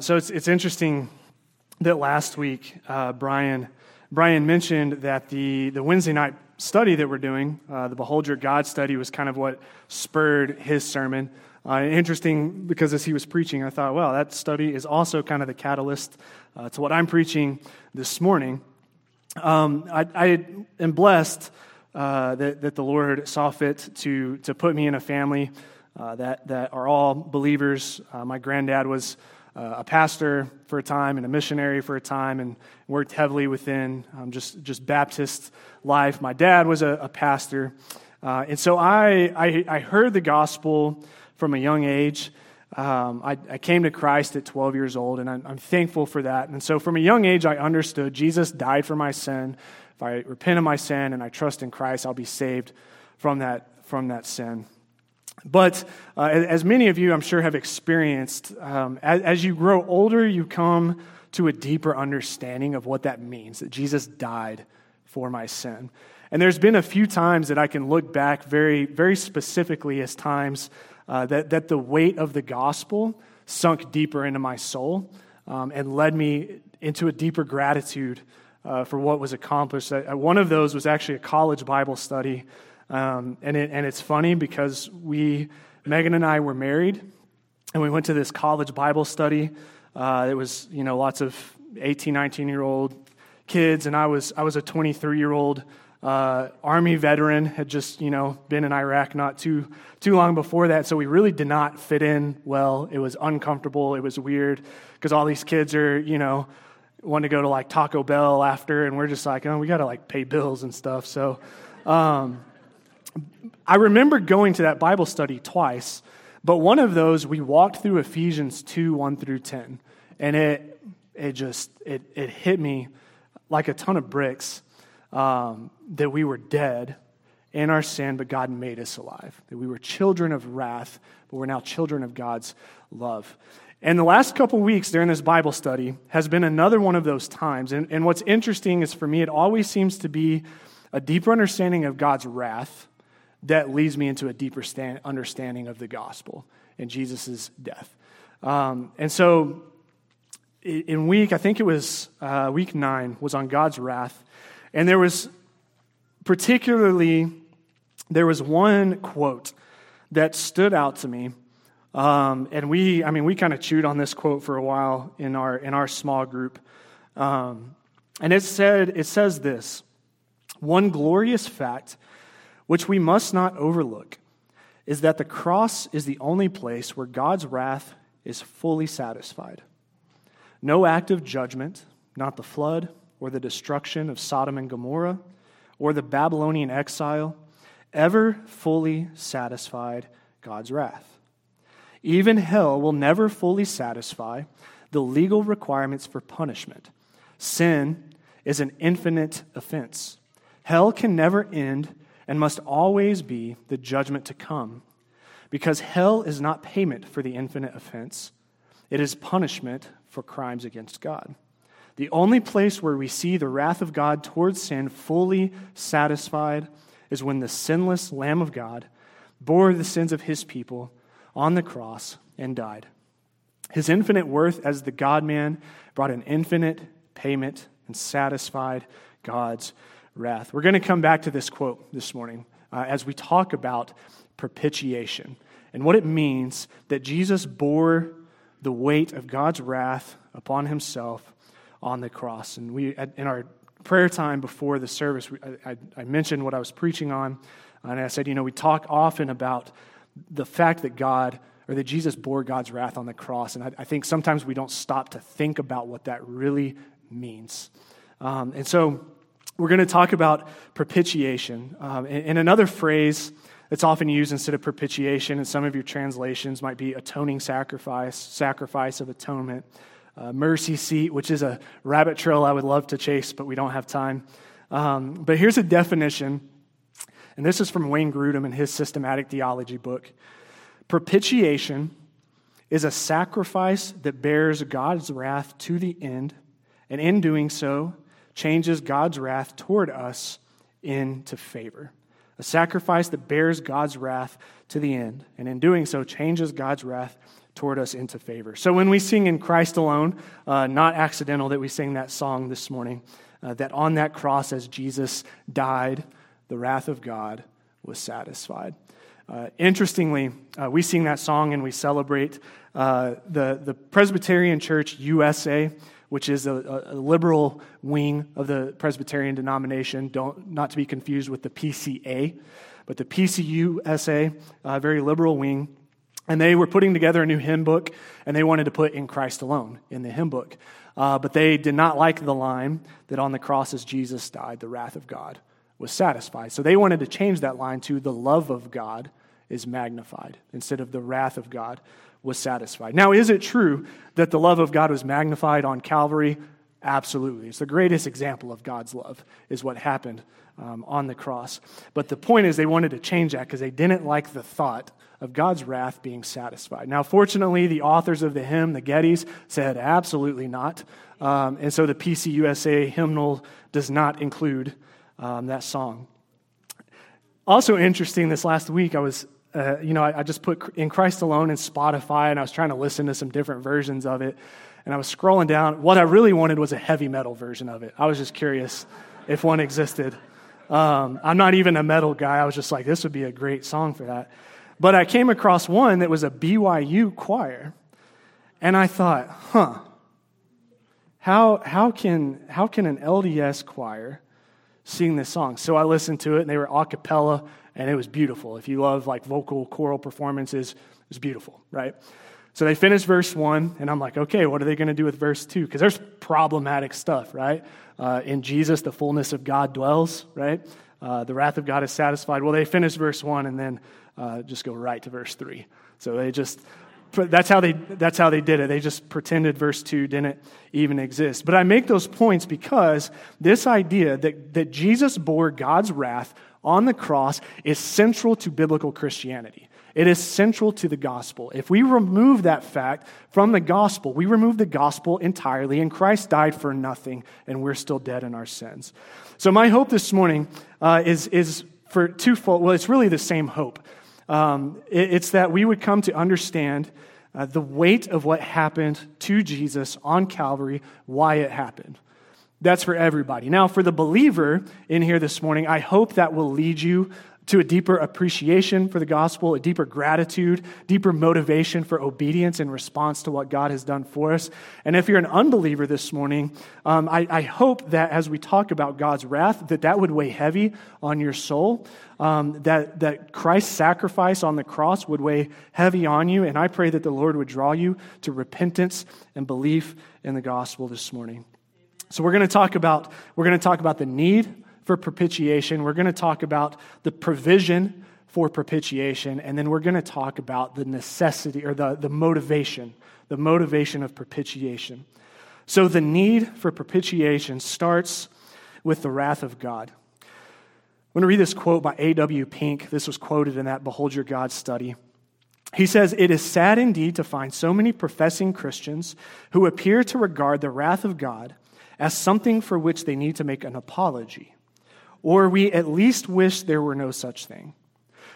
So it's, it's interesting that last week, uh, Brian, Brian mentioned that the, the Wednesday night study that we're doing, uh, the Behold Your God study, was kind of what spurred his sermon. Uh, interesting because as he was preaching, I thought, well, that study is also kind of the catalyst uh, to what I'm preaching this morning. Um, I, I, am blessed uh, that, that the Lord saw fit to, to put me in a family uh, that, that are all believers. my granddad was uh, a pastor for a time and a missionary for a time and worked heavily within um, just, just Baptist life. My dad was a, a pastor. Uh, and so I, I, I, heard the gospel from a young age. Um, I, I, came to Christ at 12 years old, and I'm, I'm, thankful for that. And so from a young age, I understood Jesus died for my sin. If I repent of my sin and I trust in Christ, I'll be saved from that, from that sin. But uh, as many of you, I'm sure, have experienced, um, as, as you grow older, you come to a deeper understanding of what that means that Jesus died for my sin. And there's been a few times that I can look back very, very specifically as times uh, that, that the weight of the gospel sunk deeper into my soul um, and led me into a deeper gratitude uh, for what was accomplished. Uh, one of those was actually a college Bible study um, and, it, and it's funny because we, Megan and I were married, and we went to this college Bible study. Uh, it was, you know, lots of 18, 19 year old kids, and I was, I was a 23 year old uh, Army veteran, had just, you know, been in Iraq not too, too long before that, so we really did not fit in well. It was uncomfortable, it was weird, because all these kids are, you know, want to go to like Taco Bell after, and we're just like, oh, we got to like pay bills and stuff. So, um, I remember going to that Bible study twice, but one of those we walked through Ephesians 2 1 through 10, and it, it just it, it hit me like a ton of bricks um, that we were dead in our sin, but God made us alive. That we were children of wrath, but we're now children of God's love. And the last couple weeks during this Bible study has been another one of those times. And, and what's interesting is for me, it always seems to be a deeper understanding of God's wrath that leads me into a deeper stand, understanding of the gospel and Jesus' death. Um, and so in week, I think it was uh, week nine, was on God's wrath. And there was particularly, there was one quote that stood out to me. Um, and we, I mean, we kind of chewed on this quote for a while in our, in our small group. Um, and it said, it says this, one glorious fact which we must not overlook, is that the cross is the only place where God's wrath is fully satisfied. No act of judgment, not the flood or the destruction of Sodom and Gomorrah or the Babylonian exile, ever fully satisfied God's wrath. Even hell will never fully satisfy the legal requirements for punishment. Sin is an infinite offense. Hell can never end and must always be the judgment to come. Because hell is not payment for the infinite offense, it is punishment for crimes against God. The only place where we see the wrath of God towards sin fully satisfied is when the sinless Lamb of God bore the sins of his people on the cross and died. His infinite worth as the God man brought an infinite payment and satisfied God's wrath. We're going to come back to this quote this morning uh, as we talk about propitiation and what it means that Jesus bore the weight of God's wrath upon himself on the cross. And we, in our prayer time before the service, I, I mentioned what I was preaching on, and I said, you know, we talk often about the fact that God or that Jesus bore God's wrath on the cross. And I, I think sometimes we don't stop to think about what that really means. Um, and so we're going to talk about propitiation. Um, and, another phrase that's often used instead of propitiation in some of your translations might be atoning sacrifice, sacrifice of atonement, uh, mercy seat, which is a rabbit trail I would love to chase, but we don't have time. Um, but here's a definition, and this is from Wayne Grudem in his systematic theology book. Propitiation is a sacrifice that bears God's wrath to the end, and in doing so, changes God's wrath toward us into favor. A sacrifice that bears God's wrath to the end, and in doing so, changes God's wrath toward us into favor. So when we sing in Christ alone, uh, not accidental that we sing that song this morning, uh, that on that cross as Jesus died, the wrath of God was satisfied. Uh, interestingly, uh, we sing that song and we celebrate uh, the, the Presbyterian Church USA, which is a, a, liberal wing of the Presbyterian denomination, Don't, not to be confused with the PCA, but the PCUSA, a very liberal wing. And they were putting together a new hymn book, and they wanted to put in Christ alone in the hymn book. Uh, but they did not like the line that on the cross as Jesus died, the wrath of God was satisfied. So they wanted to change that line to the love of God is magnified instead of the wrath of God was satisfied. Now, is it true that the love of God was magnified on Calvary? Absolutely. It's the greatest example of God's love, is what happened um, on the cross. But the point is, they wanted to change that because they didn't like the thought of God's wrath being satisfied. Now, fortunately, the authors of the hymn, the Gettys, said absolutely not. Um, and so the PCUSA hymnal does not include um, that song. Also interesting, this last week, I was, uh, you know, I, I just put In Christ Alone in Spotify, and I was trying to listen to some different versions of it. And I was scrolling down. What I really wanted was a heavy metal version of it. I was just curious if one existed. Um, I'm not even a metal guy. I was just like, this would be a great song for that. But I came across one that was a BYU choir. And I thought, huh, how, how, can, how can an LDS choir sing this song? So I listened to it, and they were a cappella, and it was beautiful. If you love like vocal choral performances, it was beautiful, right? So they finish verse one, and I'm like, okay, what are they going to do with verse two? Because there's problematic stuff, right? Uh, in Jesus, the fullness of God dwells, right? Uh, the wrath of God is satisfied. Well, they finish verse one and then uh, just go right to verse three. So they just that's how they that's how they did it. They just pretended verse two didn't even exist. But I make those points because this idea that, that Jesus bore God's wrath on the cross is central to biblical Christianity. It is central to the gospel. If we remove that fact from the gospel, we remove the gospel entirely, and Christ died for nothing, and we're still dead in our sins. So, my hope this morning uh, is, is for twofold. Well, it's really the same hope. Um, it, it's that we would come to understand uh, the weight of what happened to Jesus on Calvary, why it happened. That's for everybody. Now, for the believer in here this morning, I hope that will lead you to a deeper appreciation for the gospel, a deeper gratitude, deeper motivation for obedience in response to what God has done for us. And if you're an unbeliever this morning, um, I, I, hope that as we talk about God's wrath, that that would weigh heavy on your soul, um, that, that Christ's sacrifice on the cross would weigh heavy on you. And I pray that the Lord would draw you to repentance and belief in the gospel this morning. So we're going to talk about, we're going to talk about the need for propitiation. We're going to talk about the provision for propitiation, and then we're going to talk about the necessity or the, the motivation, the motivation of propitiation. So the need for propitiation starts with the wrath of God. I'm going to read this quote by A.W. Pink. This was quoted in that Behold Your God study. He says, It is sad indeed to find so many professing Christians who appear to regard the wrath of God as something for which they need to make an apology or we at least wish there were no such thing.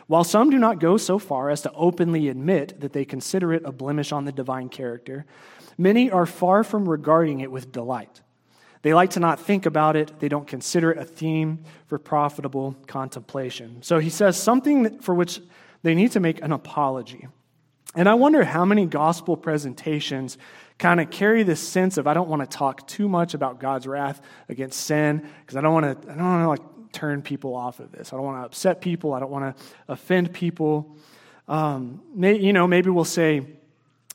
While some do not go so far as to openly admit that they consider it a blemish on the divine character, many are far from regarding it with delight. They like to not think about it, they don't consider it a theme for profitable contemplation. So he says something for which they need to make an apology. And I wonder how many gospel presentations kind of carry this sense of I don't want to talk too much about God's wrath against sin because I don't want to I don't want to like turn people off of this. I don't want to upset people. I don't want to offend people. Um, may, you know, maybe we'll say,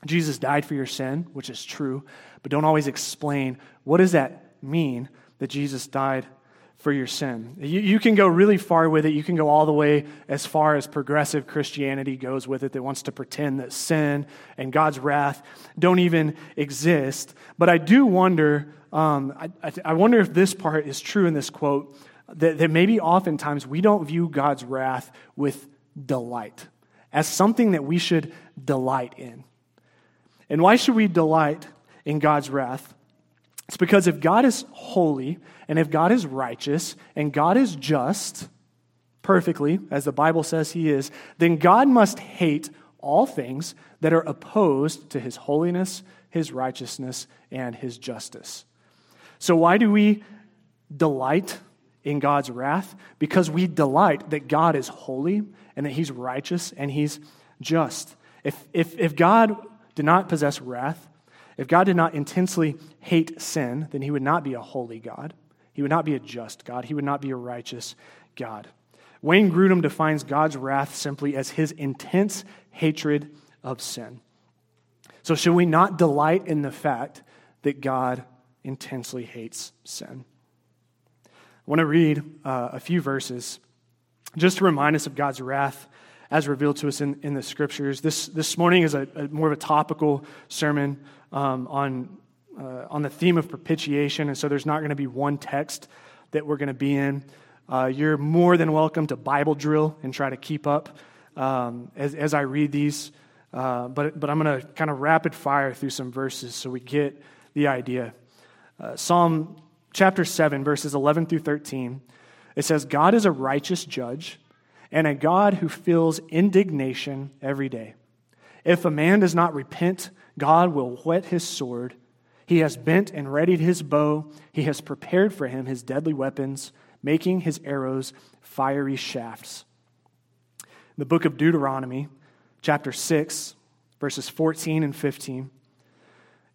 Jesus died for your sin, which is true, but don't always explain what does that mean that Jesus died for your sin. You, you can go really far with it. You can go all the way as far as progressive Christianity goes with it, that wants to pretend that sin and God's wrath don't even exist. But I do wonder, um, I, I wonder if this part is true in this quote that, that maybe oftentimes we don't view God's wrath with delight, as something that we should delight in. And why should we delight in God's wrath? It's because if God is holy, and if God is righteous, and God is just perfectly, as the Bible says he is, then God must hate all things that are opposed to his holiness, his righteousness, and his justice. So, why do we delight in God's wrath? Because we delight that God is holy and that he's righteous and he's just. If, if, if God did not possess wrath, if God did not intensely hate sin, then he would not be a holy God. He would not be a just God. He would not be a righteous God. Wayne Grudem defines God's wrath simply as his intense hatred of sin. So, should we not delight in the fact that God intensely hates sin? I want to read uh, a few verses just to remind us of God's wrath as revealed to us in, in the scriptures. This, this morning is a, a more of a topical sermon um, on, uh, on the theme of propitiation, and so there's not going to be one text that we're going to be in. Uh, you're more than welcome to Bible drill and try to keep up um, as, as I read these, uh, but, but I'm going to kind of rapid fire through some verses so we get the idea. Uh, Psalm chapter 7, verses 11 through 13, it says, God is a righteous judge and a God who feels indignation every day. If a man does not repent, God will whet his sword. He has bent and readied his bow. He has prepared for him his deadly weapons, making his arrows fiery shafts. The book of Deuteronomy, chapter 6, verses 14 and 15.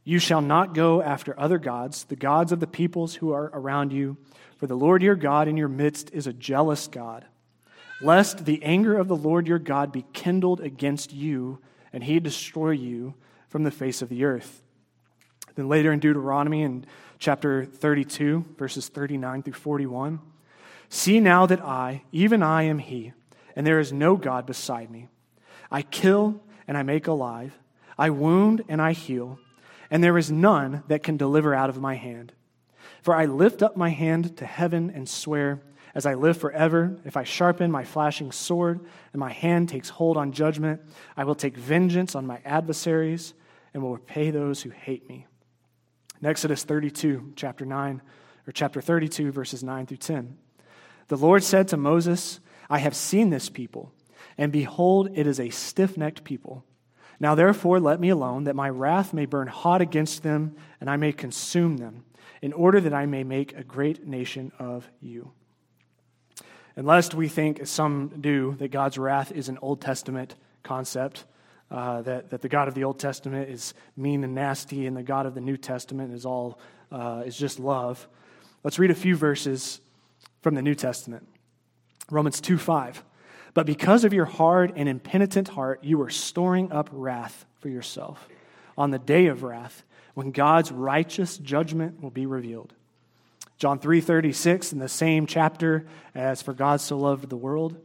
You shall not go after other gods, the gods of the peoples who are around you, for the Lord your God in your midst is a jealous God lest the anger of the Lord your God be kindled against you, and he destroy you from the face of the earth. Then later in Deuteronomy, in chapter 32, verses 39 through 41, see now that I, even I, am he, and there is no God beside me. I kill and I make alive, I wound and I heal, and there is none that can deliver out of my hand. For I lift up my hand to heaven and swear as I live forever, if I sharpen my flashing sword and my hand takes hold on judgment, I will take vengeance on my adversaries and will repay those who hate me. In Exodus 32, chapter 9, or chapter 32, verses 9 through 10. The Lord said to Moses, I have seen this people, and behold, it is a stiff necked people. Now therefore, let me alone, that my wrath may burn hot against them, and I may consume them, in order that I may make a great nation of you. And lest we think, as some do, that God's wrath is an Old Testament concept, uh, that, that the God of the Old Testament is mean and nasty, and the God of the New Testament is all uh, is just love. Let's read a few verses from the New Testament. Romans 2 5. But because of your hard and impenitent heart, you are storing up wrath for yourself on the day of wrath, when God's righteous judgment will be revealed. John 3:36 in the same chapter as for God so loved the world,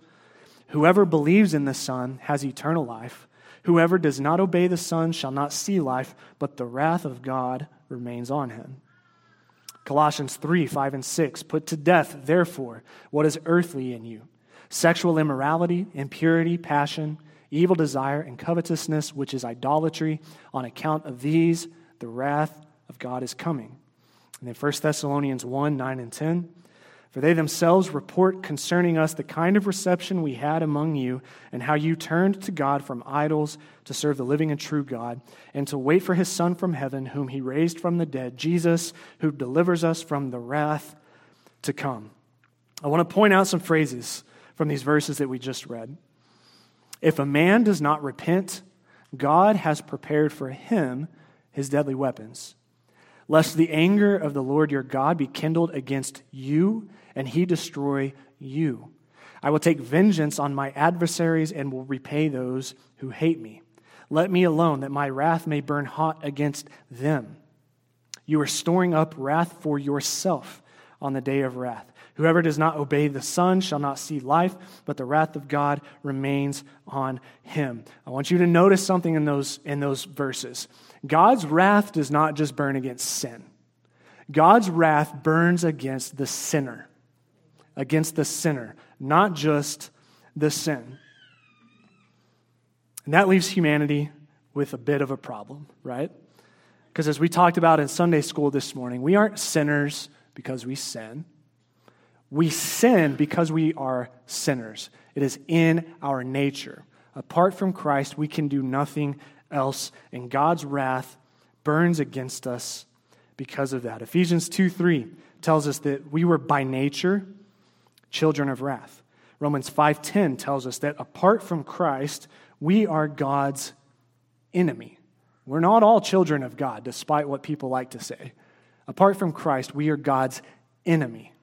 whoever believes in the Son has eternal life. Whoever does not obey the Son shall not see life, but the wrath of God remains on him. Colossians 3 5 and 6. Put to death, therefore, what is earthly in you sexual immorality, impurity, passion, evil desire, and covetousness, which is idolatry. On account of these, the wrath of God is coming. And then 1 Thessalonians 1 9 and 10. For they themselves report concerning us the kind of reception we had among you, and how you turned to God from idols to serve the living and true God, and to wait for his Son from heaven, whom he raised from the dead, Jesus, who delivers us from the wrath to come. I want to point out some phrases from these verses that we just read. If a man does not repent, God has prepared for him his deadly weapons lest the anger of the Lord your God be kindled against you and he destroy you. I will take vengeance on my adversaries and will repay those who hate me. Let me alone, that my wrath may burn hot against them. You are storing up wrath for yourself on the day of wrath. Whoever does not obey the Son shall not see life, but the wrath of God remains on him. I want you to notice something in those, in those verses. God's wrath does not just burn against sin, God's wrath burns against the sinner, against the sinner, not just the sin. And that leaves humanity with a bit of a problem, right? Because as we talked about in Sunday school this morning, we aren't sinners because we sin. We sin because we are sinners. It is in our nature. Apart from Christ, we can do nothing else, and God's wrath burns against us because of that. Ephesians 2 3 tells us that we were by nature children of wrath. Romans 5:10 tells us that apart from Christ, we are God's enemy. We're not all children of God, despite what people like to say. Apart from Christ, we are God's enemy.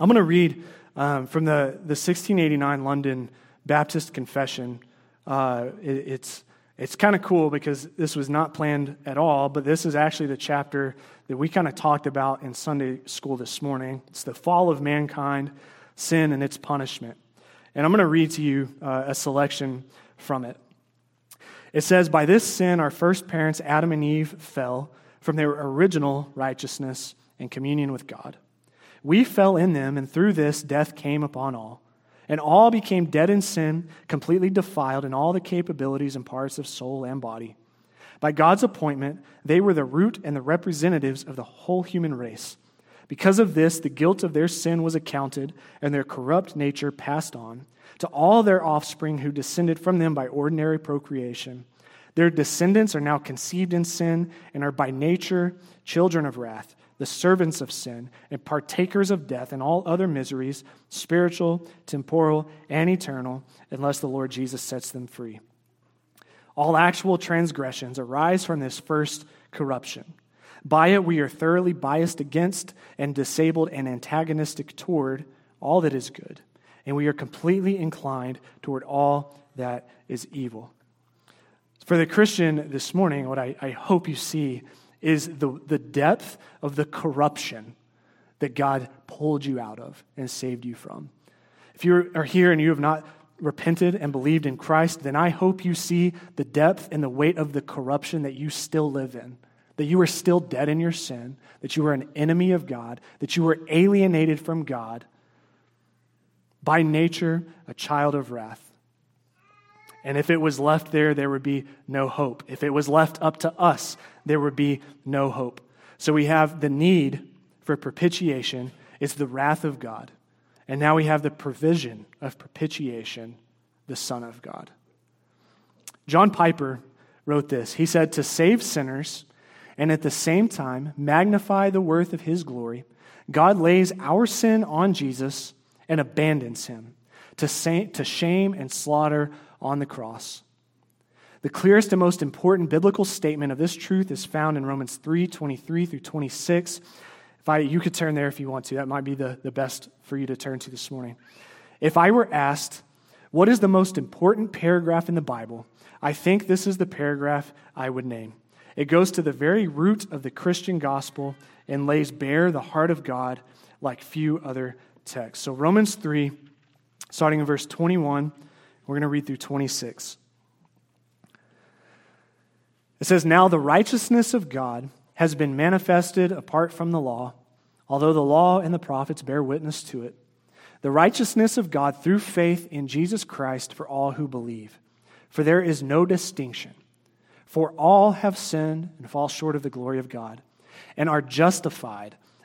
I'm going to read um, from the, the 1689 London Baptist Confession. Uh, it, it's it's kind of cool because this was not planned at all, but this is actually the chapter that we kind of talked about in Sunday school this morning. It's the fall of mankind, sin, and its punishment. And I'm going to read to you uh, a selection from it. It says, By this sin, our first parents, Adam and Eve, fell from their original righteousness and communion with God. We fell in them, and through this, death came upon all. And all became dead in sin, completely defiled in all the capabilities and parts of soul and body. By God's appointment, they were the root and the representatives of the whole human race. Because of this, the guilt of their sin was accounted, and their corrupt nature passed on to all their offspring who descended from them by ordinary procreation. Their descendants are now conceived in sin and are by nature children of wrath the servants of sin, and partakers of death and all other miseries, spiritual, temporal, and eternal, unless the Lord Jesus sets them free. All actual transgressions arise from this first corruption. By it, we are thoroughly biased against and disabled and antagonistic toward all that is good, and we are completely inclined toward all that is evil. For the Christian this morning, what I, I hope you see is the, the depth of the corruption that God pulled you out of and saved you from. If you are here and you have not repented and believed in Christ, then I hope you see the depth and the weight of the corruption that you still live in. That you are still dead in your sin, that you are an enemy of God, that you were alienated from God, by nature, a child of wrath. And if it was left there, there would be no hope. If it was left up to us, there would be no hope. So we have the need for propitiation, it's the wrath of God. And now we have the provision of propitiation, the Son of God. John Piper wrote this. He said, To save sinners and at the same time magnify the worth of his glory, God lays our sin on Jesus and abandons him to, shame and slaughter on the cross. The clearest and most important biblical statement of this truth is found in Romans 3 23 through 26. If I, you could turn there if you want to. That might be the, the best for you to turn to this morning. If I were asked, what is the most important paragraph in the Bible? I think this is the paragraph I would name. It goes to the very root of the Christian gospel and lays bare the heart of God like few other texts. So, Romans 3, starting in verse 21 we're going to read through 26. It says, Now the righteousness of God has been manifested apart from the law, although the law and the prophets bear witness to it. The righteousness of God through faith in Jesus Christ for all who believe. For there is no distinction. For all have sinned and fall short of the glory of God, and are justified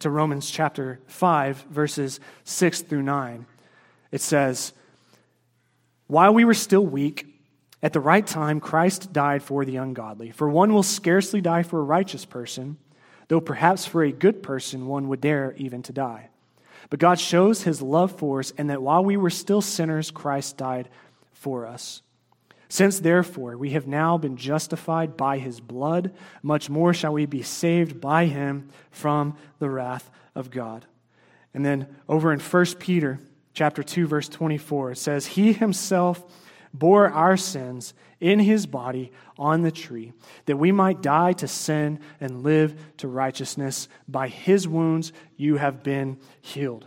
to Romans chapter 5, verses 6 through 9. It says, While we were still weak, at the right time, Christ died for the ungodly. For one will scarcely die for a righteous person, though perhaps for a good person one would dare even to die. But God shows his love for us, and that while we were still sinners, Christ died for us. Since therefore we have now been justified by his blood, much more shall we be saved by him from the wrath of God. And then over in 1 Peter chapter 2 verse 24 it says he himself bore our sins in his body on the tree that we might die to sin and live to righteousness by his wounds you have been healed.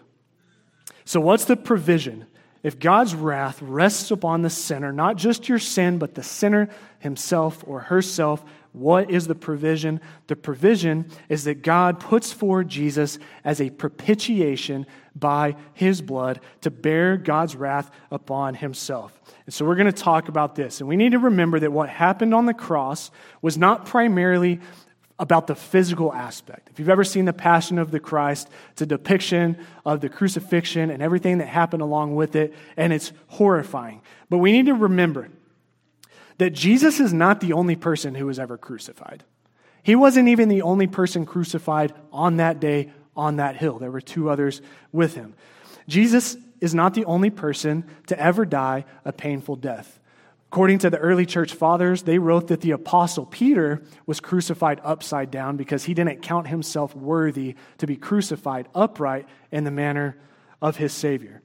So what's the provision if God's wrath rests upon the sinner, not just your sin, but the sinner himself or herself, what is the provision? The provision is that God puts forward Jesus as a propitiation by his blood to bear God's wrath upon himself. And so we're going to talk about this. And we need to remember that what happened on the cross was not primarily about the physical aspect. If you've ever seen The Passion of the Christ, it's a depiction of the crucifixion and everything that happened along with it, and it's horrifying. But we need to remember that Jesus is not the only person who was ever crucified. He wasn't even the only person crucified on that day on that hill. There were two others with him. Jesus is not the only person to ever die a painful death. According to the early church fathers, they wrote that the apostle Peter was crucified upside down because he didn't count himself worthy to be crucified upright in the manner of his Savior.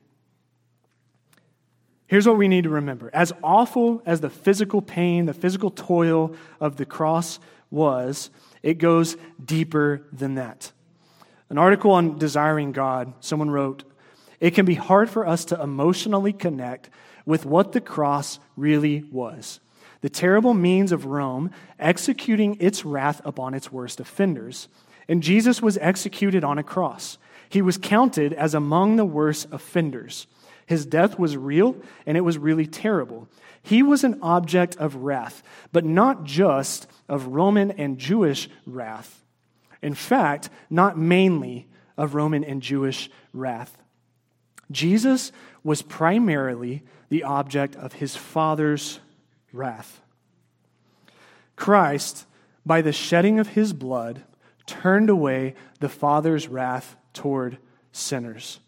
Here's what we need to remember as awful as the physical pain, the physical toil of the cross was, it goes deeper than that. An article on desiring God, someone wrote, It can be hard for us to emotionally connect with what the cross really was the terrible means of Rome executing its wrath upon its worst offenders. And Jesus was executed on a cross. He was counted as among the worst offenders. His death was real and it was really terrible. He was an object of wrath, but not just of Roman and Jewish wrath. In fact, not mainly of Roman and Jewish wrath. Jesus was primarily the object of his Father's wrath. Christ, by the shedding of his blood, turned away the Father's wrath toward sinners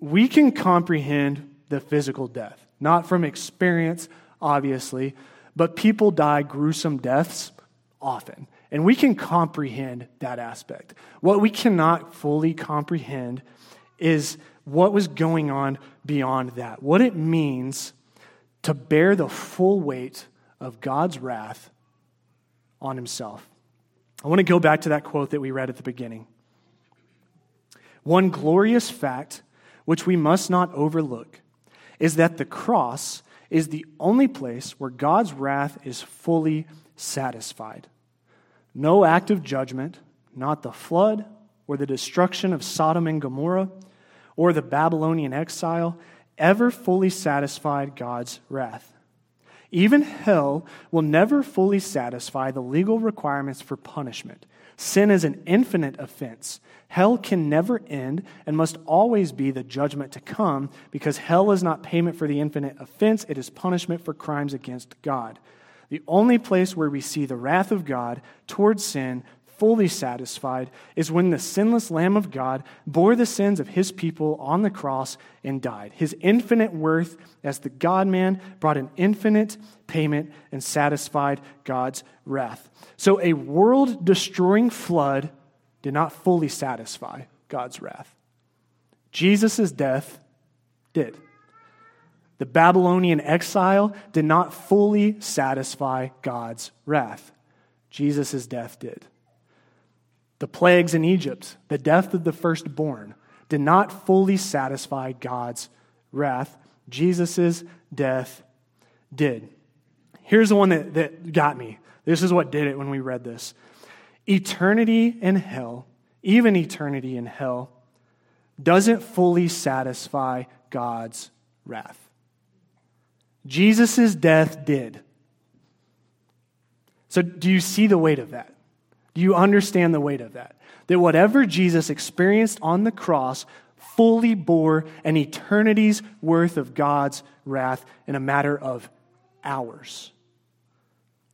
we can comprehend the physical death, not from experience, obviously, but people die gruesome deaths often. And we can comprehend that aspect. What we cannot fully comprehend is what was going on beyond that, what it means to bear the full weight of God's wrath on himself. I want to go back to that quote that we read at the beginning. One glorious fact which we must not overlook, is that the cross is the only place where God's wrath is fully satisfied. No act of judgment, not the flood or the destruction of Sodom and Gomorrah or the Babylonian exile, ever fully satisfied God's wrath. Even hell will never fully satisfy the legal requirements for punishment. Sin is an infinite offense Hell can never end and must always be the judgment to come because hell is not payment for the infinite offense, it is punishment for crimes against God. The only place where we see the wrath of God towards sin fully satisfied is when the sinless Lamb of God bore the sins of his people on the cross and died. His infinite worth as the God man brought an infinite payment and satisfied God's wrath. So, a world destroying flood did not fully satisfy God's wrath. Jesus' death did. The Babylonian exile did not fully satisfy God's wrath. Jesus' death did. The plagues in Egypt, the death of the firstborn, did not fully satisfy God's wrath. Jesus' death did. Here's the one that, that got me. This is what did it when we read this. Eternity in hell, even eternity in hell, doesn't fully satisfy God's wrath. Jesus' death did. So, do you see the weight of that? Do you understand the weight of that? That whatever Jesus experienced on the cross fully bore an eternity's worth of God's wrath in a matter of hours.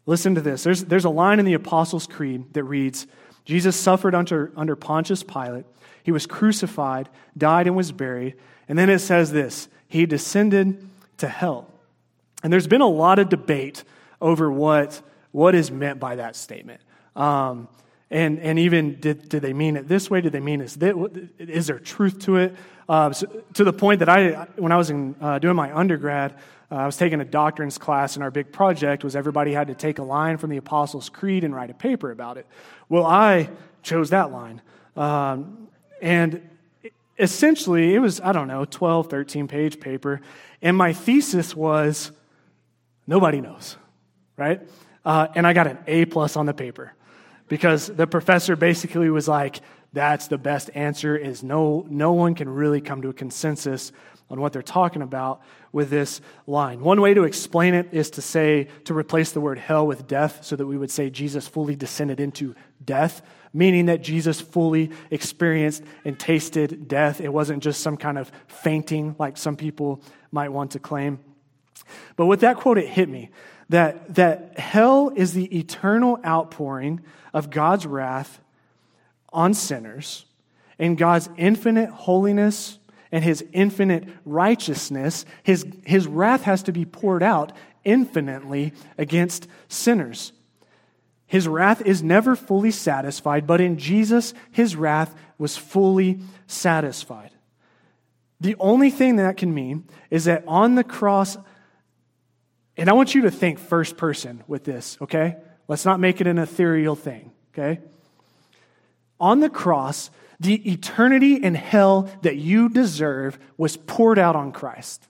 Listen to this. There's, there's a line in the Apostles' Creed that reads Jesus suffered under, under Pontius Pilate. He was crucified, died, and was buried. And then it says this He descended to hell. And there's been a lot of debate over what, what is meant by that statement. Um, and, and even did, did they mean it this way? Did they mean it? Is there truth to it? Uh, so, to the point that I, when I was in, uh, doing my undergrad, uh, I was taking a doctrines class, and our big project was everybody had to take a line from the Apostles' Creed and write a paper about it. Well, I chose that line. Um, and essentially, it was, I don't know, 12, 13 page paper. And my thesis was nobody knows, right? Uh, and I got an A plus on the paper because the professor basically was like, that's the best answer is no, no one can really come to a consensus on what they're talking about with this line. One way to explain it is to say, to replace the word hell with death, so that we would say Jesus fully descended into death, meaning that Jesus fully experienced and tasted death. It wasn't just some kind of fainting like some people might want to claim. But with that quote, it hit me that, that hell is the eternal outpouring of God's wrath on sinners, and God's infinite holiness and his infinite righteousness, his, his wrath has to be poured out infinitely against sinners. His wrath is never fully satisfied, but in Jesus, his wrath was fully satisfied. The only thing that can mean is that on the cross, and I want you to think first person with this, okay? Let's not make it an ethereal thing, okay? On the cross, the eternity in hell that you deserve was poured out on Christ.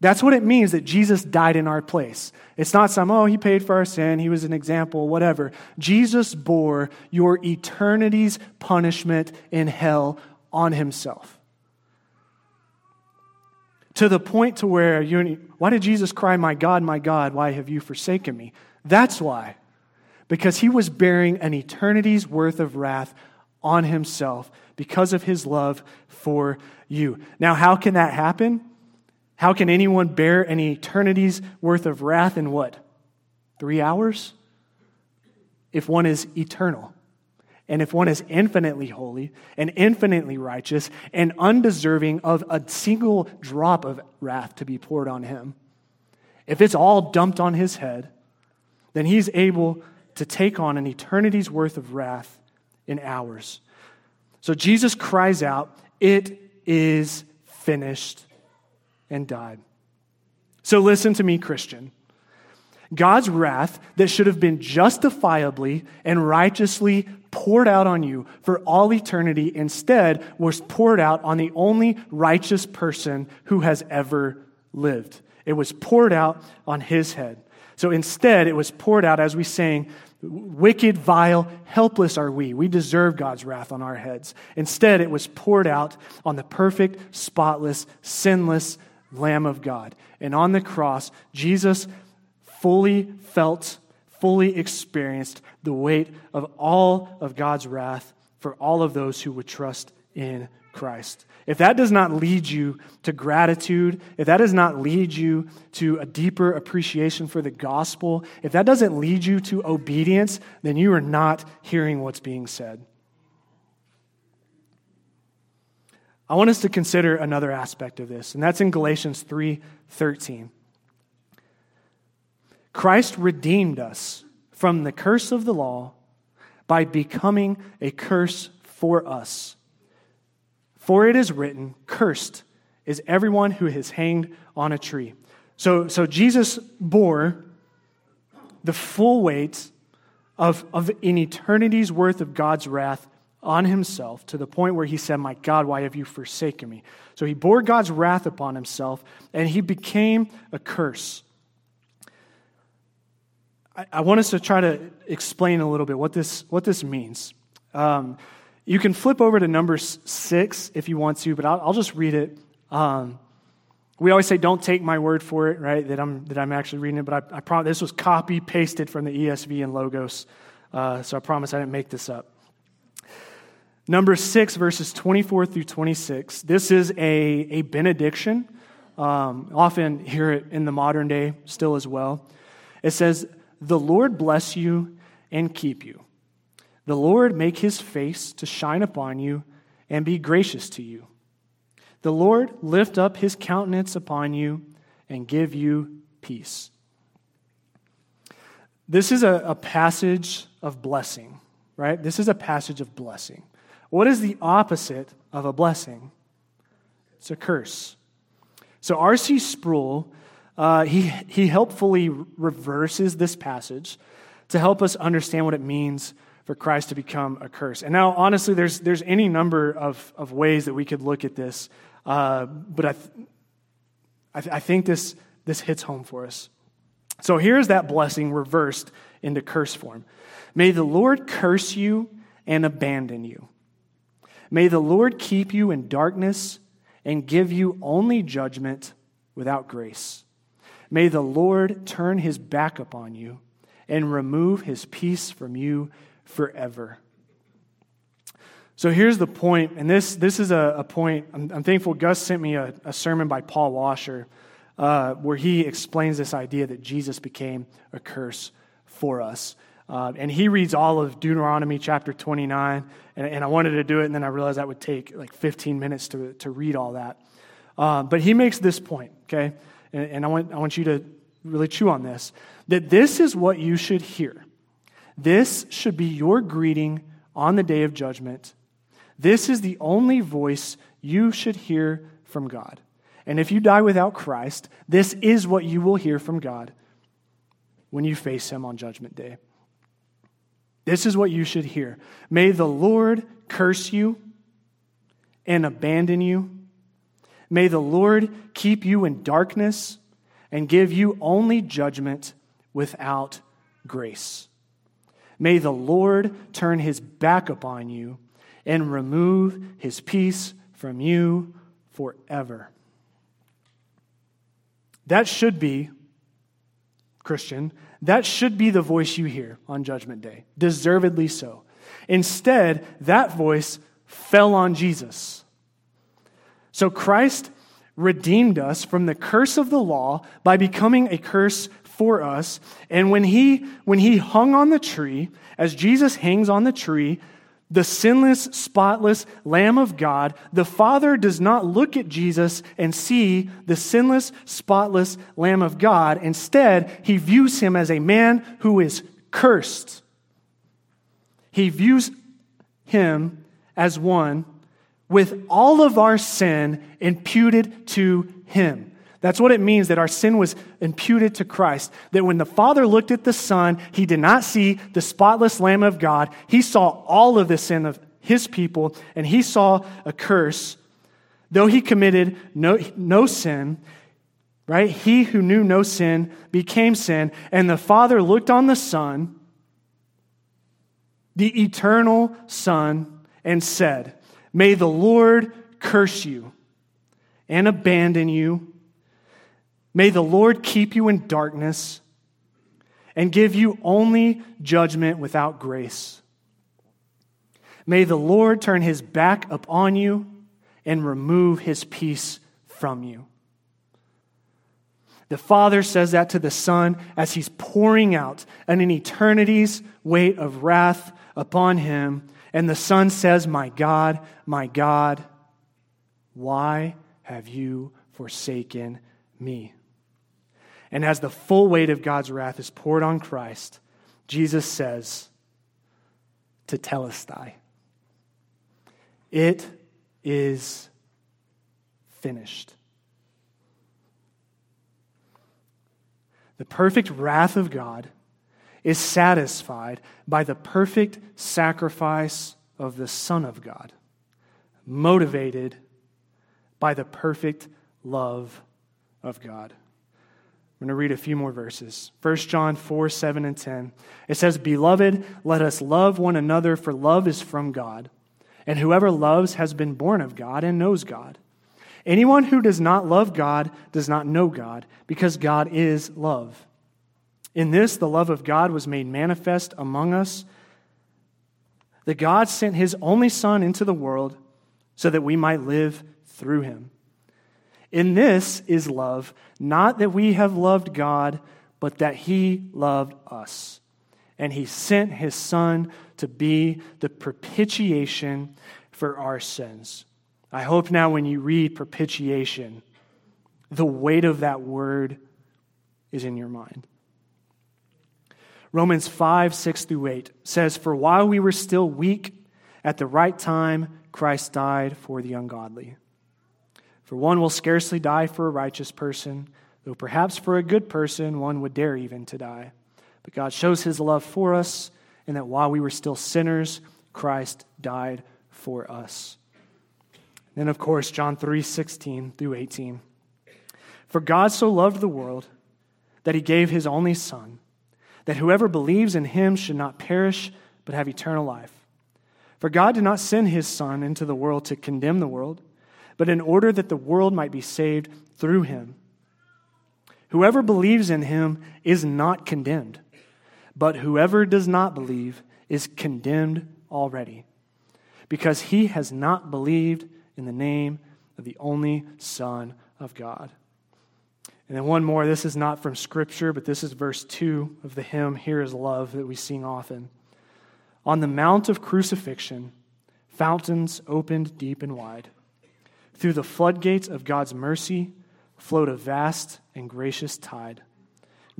That's what it means that Jesus died in our place. It's not some, oh, he paid for our sin, he was an example, whatever. Jesus bore your eternity's punishment in hell on himself. To the point to where you, why did Jesus cry, My God, my God, why have you forsaken me? That's why. Because he was bearing an eternity's worth of wrath on himself because of his love for you. Now, how can that happen? How can anyone bear an eternity's worth of wrath in what? Three hours? If one is eternal. And if one is infinitely holy and infinitely righteous and undeserving of a single drop of wrath to be poured on him, if it's all dumped on his head, then he's able to take on an eternity's worth of wrath in hours. So Jesus cries out, It is finished, and died. So listen to me, Christian. God's wrath that should have been justifiably and righteously poured out on you for all eternity instead was poured out on the only righteous person who has ever lived. It was poured out on his head. So instead, it was poured out, as we sang, Wicked, vile, helpless are we. We deserve God's wrath on our heads. Instead, it was poured out on the perfect, spotless, sinless Lamb of God. And on the cross, Jesus fully felt, fully experienced the weight of all of God's wrath for all of those who would trust in Christ. If that does not lead you to gratitude, if that does not lead you to a deeper appreciation for the gospel, if that doesn't lead you to obedience, then you are not hearing what's being said. I want us to consider another aspect of this, and that's in Galatians 3:13. Christ redeemed us from the curse of the law by becoming a curse for us. For it is written, Cursed is everyone who is hanged on a tree. So, so Jesus bore the full weight of, of an eternity's worth of God's wrath on himself to the point where he said, My God, why have you forsaken me? So he bore God's wrath upon himself and he became a curse. I, I want us to try to explain a little bit what this, what this means. Um, you can flip over to number six if you want to, but I'll, I'll just read it. Um, we always say, don't take my word for it, right? That I'm, that I'm actually reading it, but I, I promise this was copy pasted from the ESV and Logos. Uh, so I promise I didn't make this up. Number six, verses 24 through 26. This is a, a benediction. Um, often hear it in the modern day still as well. It says, The Lord bless you and keep you. The Lord make his face to shine upon you and be gracious to you. The Lord lift up his countenance upon you and give you peace. This is a, a, passage of blessing, right? This is a passage of blessing. What is the opposite of a blessing? It's a curse. So R.C. Sproul, uh, he, he helpfully reverses this passage to help us understand what it means for Christ to become a curse. And now, honestly, there's, there's any number of, of ways that we could look at this, uh, but I, th- I, th- I think this, this hits home for us. So here's that blessing reversed into curse form. May the Lord curse you and abandon you. May the Lord keep you in darkness and give you only judgment without grace. May the Lord turn his back upon you and remove his peace from you forever. So here's the point, and this, this is a, a point. I'm, I'm, thankful Gus sent me a, a sermon by Paul Washer uh, where he explains this idea that Jesus became a curse for us. Uh, and he reads all of Deuteronomy chapter 29, and, and, I wanted to do it, and then I realized that would take like 15 minutes to, to read all that. Uh, but he makes this point, okay? And, and I, want, I want you to really chew on this that this is what you should hear. This should be your greeting on the day of judgment. This is the only voice you should hear from God. And if you die without Christ, this is what you will hear from God when you face Him on Judgment Day. This is what you should hear. May the Lord curse you and abandon you. May the Lord keep you in darkness and give you only judgment without grace. May the Lord turn his back upon you and remove his peace from you forever. That should be, Christian, that should be the voice you hear on Judgment Day, deservedly so. Instead, that voice fell on Jesus. So Christ redeemed us from the curse of the law by becoming a curse for us. And when he, when he hung on the tree, as Jesus hangs on the tree, the sinless, spotless Lamb of God, the Father does not look at Jesus and see the sinless, spotless Lamb of God. Instead, he views him as a man who is cursed. He views him as one with all of our sin imputed to him. That's what it means that our sin was imputed to Christ. That when the Father looked at the Son, he did not see the spotless Lamb of God. He saw all of the sin of his people, and he saw a curse. Though he committed no, no sin, right? He who knew no sin became sin, and the Father looked on the Son, the eternal Son, and said, May the Lord curse you and abandon you May the Lord keep you in darkness and give you only judgment without grace. May the Lord turn his back upon you and remove his peace from you. The Father says that to the Son as he's pouring out an eternity's weight of wrath upon him. And the Son says, My God, my God, why have you forsaken me? And as the full weight of God's wrath is poured on Christ, Jesus says Tetelestai, It is finished. The perfect wrath of God is satisfied by the perfect sacrifice of the Son of God, motivated by the perfect love of God. I'm going to read a few more verses. 1 John 4, 7, and 10. It says, Beloved, let us love one another, for love is from God. And whoever loves has been born of God and knows God. Anyone who does not love God does not know God, because God is love. In this, the love of God was made manifest among us, that God sent his only Son into the world so that we might live through him. In this is love, not that we have loved God, but that He loved us. And He sent His Son to be the propitiation for our sins. I hope now when you read propitiation, the weight of that word is in your mind. Romans 5, 6 through 8 says, For while we were still weak, at the right time, Christ died for the ungodly. For one will scarcely die for a righteous person, though perhaps for a good person one would dare even to die. But God shows his love for us and that while we were still sinners, Christ died for us. Then, of course, John 3 16 through 18. For God so loved the world that he gave his only Son, that whoever believes in him should not perish, but have eternal life. For God did not send his Son into the world to condemn the world, but in order that the world might be saved through him. Whoever believes in him is not condemned, but whoever does not believe is condemned already, because he has not believed in the name of the only Son of God. And then one more. This is not from Scripture, but this is verse 2 of the hymn, Here is Love, that we sing often. On the Mount of Crucifixion, fountains opened deep and wide. Through the floodgates of God's mercy flowed a vast and gracious tide.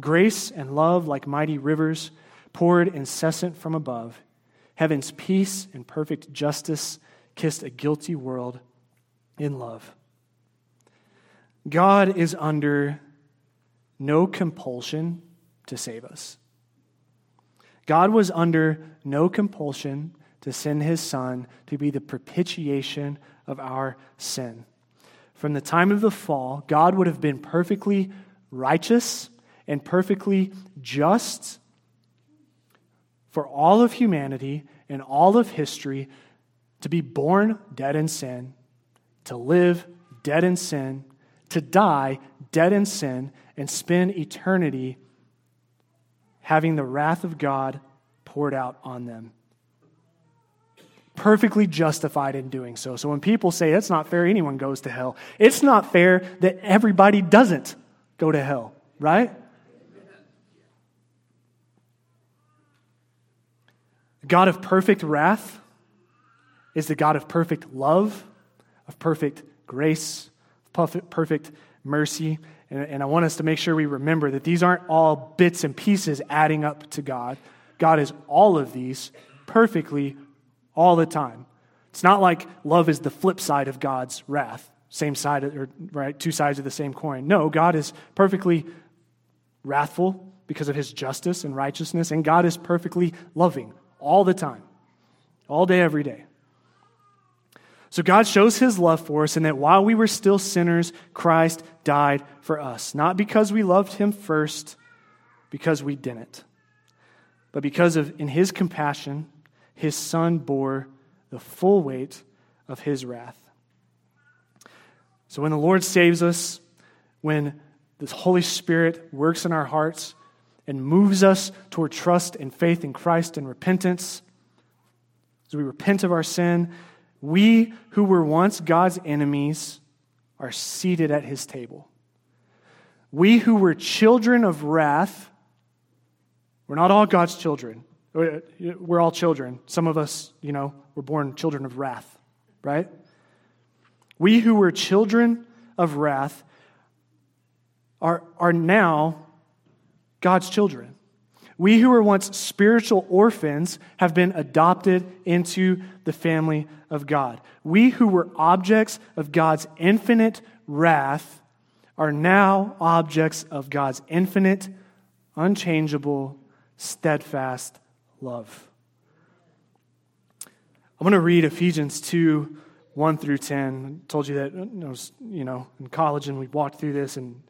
Grace and love, like mighty rivers, poured incessant from above. Heaven's peace and perfect justice kissed a guilty world in love. God is under no compulsion to save us. God was under no compulsion to send his son to be the propitiation of our sin. From the time of the fall, God would have been perfectly righteous and perfectly just for all of humanity and all of history to be born dead in sin, to live dead in sin, to die dead in sin, and spend eternity having the wrath of God poured out on them. Perfectly justified in doing so. So when people say it's not fair, anyone goes to hell, it's not fair that everybody doesn't go to hell, right? God of perfect wrath is the God of perfect love, of perfect grace, perfect mercy. And, I want us to make sure we remember that these aren't all bits and pieces adding up to God. God is all of these perfectly all the time. It's not like love is the flip side of God's wrath, same side, or right, two sides of the same coin. No, God is perfectly wrathful because of his justice and righteousness, and God is perfectly loving all the time, all day, every day. So God shows his love for us, and that while we were still sinners, Christ died for us. Not because we loved him first, because we didn't, but because of in his compassion, his son bore the full weight of his wrath. So when the Lord saves us, when the Holy Spirit works in our hearts and moves us toward trust and faith in Christ and repentance, as we repent of our sin, we who were once God's enemies are seated at his table. We who were children of wrath, we're not all God's children. We're all children. Some of us, you know, were born children of wrath, right? We who were children of wrath are, are now God's children. We who were once spiritual orphans have been adopted into the family of God. We who were objects of God's infinite wrath are now objects of God's infinite, unchangeable, steadfast love. I'm going to read Ephesians 2 1 through 10. I told you that you know, in college and we walked through this and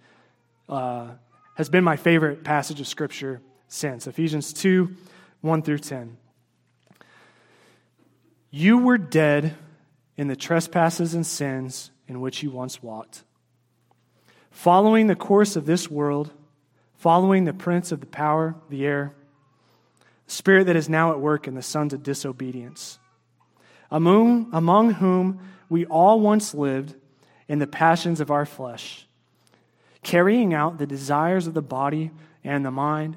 uh, has been my favorite passage of Scripture since. Ephesians 2 1 through 10. You were dead in the trespasses and sins in which you once walked, following the course of this world, following the prince of the power the air, the spirit that is now at work in the sons of disobedience, among, among whom we all once lived in the passions of our flesh, carrying out the desires of the body and the mind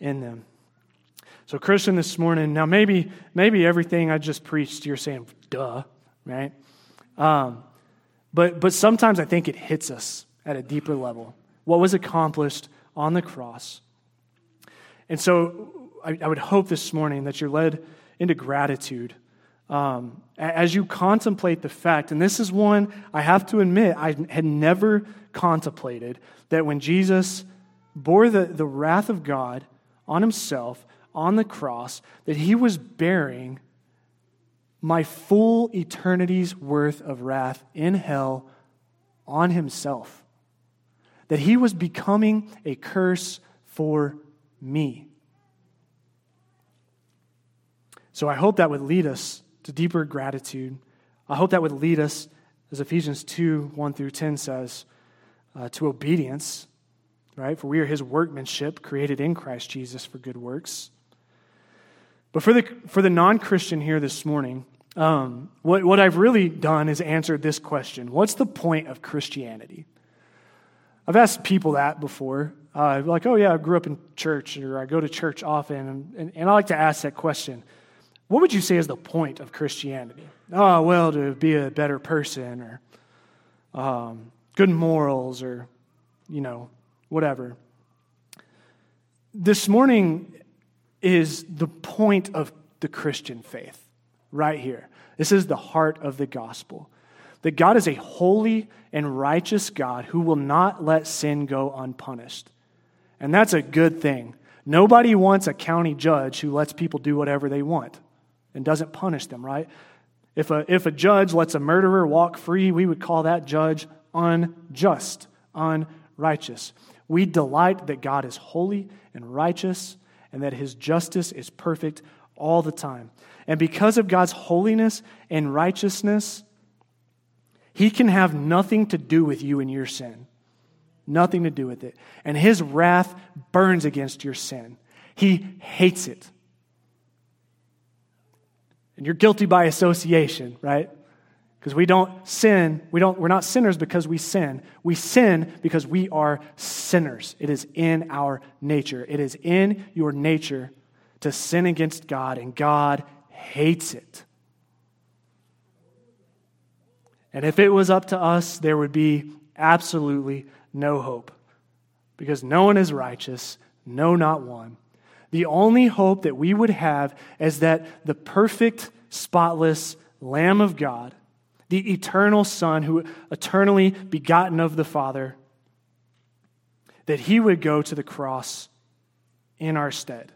in them. So, Christian, this morning, now maybe, maybe everything I just preached, you're saying, duh, right? Um, but, but sometimes I think it hits us at a deeper level. What was accomplished on the cross. And so I, I would hope this morning that you're led into gratitude um, as you contemplate the fact, and this is one I have to admit I had never contemplated, that when Jesus bore the, the wrath of God on himself on the cross, that he was bearing my full eternity's worth of wrath in hell on himself. That he was becoming a curse for me. So I hope that would lead us to deeper gratitude. I hope that would lead us, as Ephesians 2 1 through 10 says, uh, to obedience, right? For we are his workmanship, created in Christ Jesus for good works. But for the, for the non Christian here this morning, um, what, what I've really done is answered this question What's the point of Christianity? I've asked people that before. Uh, like, oh, yeah, I grew up in church, or I go to church often. And, and, and I like to ask that question What would you say is the point of Christianity? Oh, well, to be a better person, or um, good morals, or, you know, whatever. This morning, is the point of the Christian faith right here. This is the heart of the gospel. That God is a holy and righteous God who will not let sin go unpunished. And that's a good thing. Nobody wants a county judge who lets people do whatever they want and doesn't punish them, right? If a, if a judge lets a murderer walk free, we would call that judge unjust, unrighteous. We delight that God is holy and righteous and that his justice is perfect all the time. And because of God's holiness and righteousness, he can have nothing to do with you and your sin. Nothing to do with it. And his wrath burns against your sin. He hates it. And you're guilty by association, right? Because we don't sin, we don't, we're not sinners because we sin. We sin because we are sinners. It is in our nature. It is in your nature to sin against God, and God hates it. And if it was up to us, there would be absolutely no hope. Because no one is righteous, no, not one. The only hope that we would have is that the perfect, spotless Lamb of God the eternal Son, who eternally begotten of the Father, that he would go to the cross in our stead,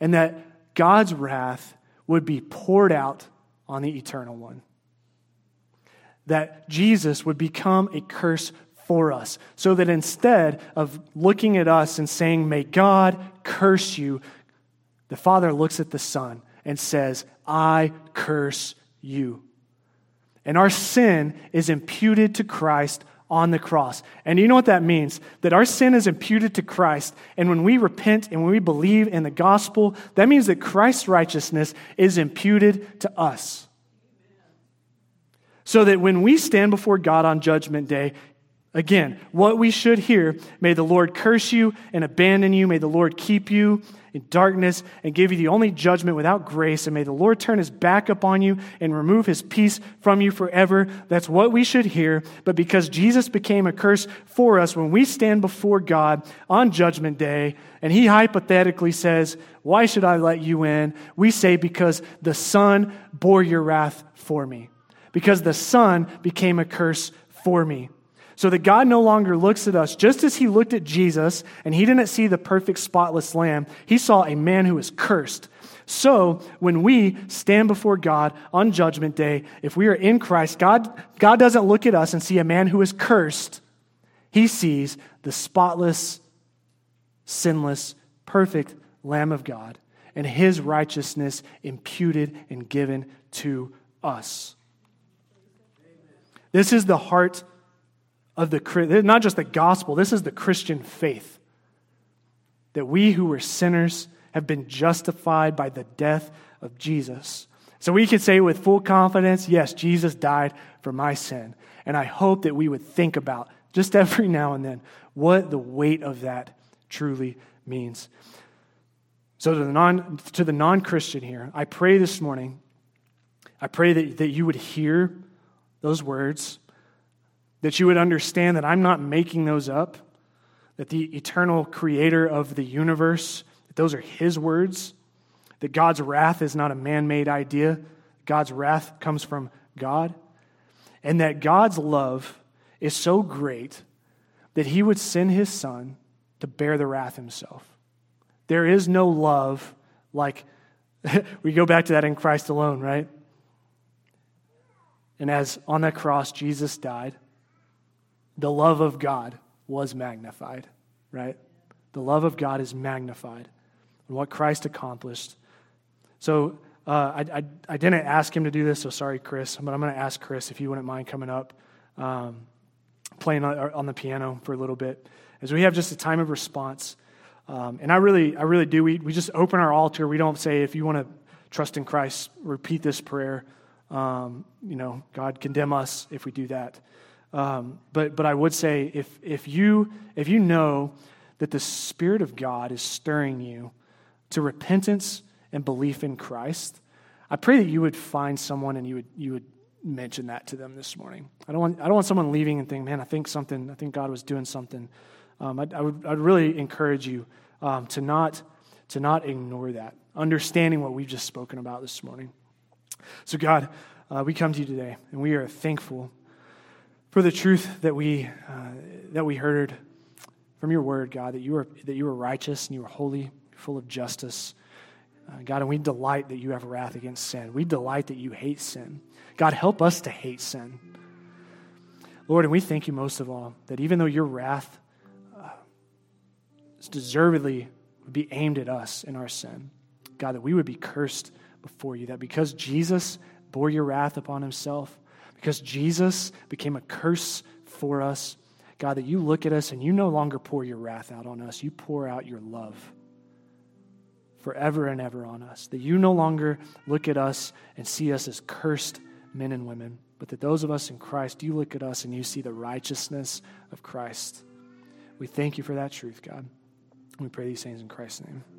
and that God's wrath would be poured out on the eternal one. That Jesus would become a curse for us, so that instead of looking at us and saying, May God curse you, the Father looks at the Son and says, I curse you. And our sin is imputed to Christ on the cross. And you know what that means? That our sin is imputed to Christ. And when we repent and when we believe in the gospel, that means that Christ's righteousness is imputed to us. So that when we stand before God on Judgment Day, again, what we should hear may the Lord curse you and abandon you, may the Lord keep you in darkness and give you the only judgment without grace. And may the Lord turn his back upon you and remove his peace from you forever. That's what we should hear. But because Jesus became a curse for us, when we stand before God on judgment day, and he hypothetically says, Why should I let you in? We say, Because the Son bore your wrath for me. Because the Son became a curse for me. So that God no longer looks at us just as he looked at Jesus and he didn't see the perfect spotless lamb. He saw a man who was cursed. So when we stand before God on judgment day, if we are in Christ, God, God doesn't look at us and see a man who is cursed. He sees the spotless, sinless, perfect Lamb of God and his righteousness imputed and given to us. This is the heart of the, not just the gospel, this is the Christian faith. That we who were sinners have been justified by the death of Jesus. So we can say with full confidence, yes, Jesus died for my sin. And I hope that we would think about just every now and then what the weight of that truly means. So, to the non, to the non-Christian here, I pray this morning, I pray that, that you would hear those words, that you would understand that I'm not making those up, that the eternal creator of the universe, that those are his words, that God's wrath is not a man-made idea, God's wrath comes from God, and that God's love is so great that he would send his son to bear the wrath himself. There is no love like, we go back to that in Christ alone, right? And as on that cross Jesus died, the love of God was magnified, right? The love of God is magnified and what Christ accomplished. So uh, I, I, I, didn't ask him to do this, so sorry, Chris, but I'm going to ask Chris if you wouldn't mind coming up, um, playing on, on the piano for a little bit, as we have just a time of response. Um, and I really, I really do. We, we just open our altar. We don't say, if you want to trust in Christ, repeat this prayer. Um, you know, God condemn us if we do that. Um, but, but I would say, if, if, you, if you know that the Spirit of God is stirring you to repentance and belief in Christ, I pray that you would find someone and you would, you would mention that to them this morning. I don't want, I don't want someone leaving and thinking, man, I think something, I think God was doing something um, I, I, would I'd really encourage you um, to, not, to not ignore that, understanding what we've just spoken about this morning. So, God, uh, we come to you today, and we are thankful for the truth that we, uh, that we heard from your word, God, that you, are, that you are righteous and you are holy, full of justice. Uh, God, and we delight that you have wrath against sin. We delight that you hate sin. God, help us to hate sin. Lord, and we thank you most of all that even though your wrath deservedly would be aimed at us in our sin. God, that we would be cursed before you, that because Jesus bore your wrath upon himself, because Jesus became a curse for us, God, that you look at us and you no longer pour your wrath out on us, you pour out your love forever and ever on us. That you no longer look at us and see us as cursed men and women, but that those of us in Christ, you look at us and you see the righteousness of Christ. We thank you for that truth, God. We pray these things in Christ's name.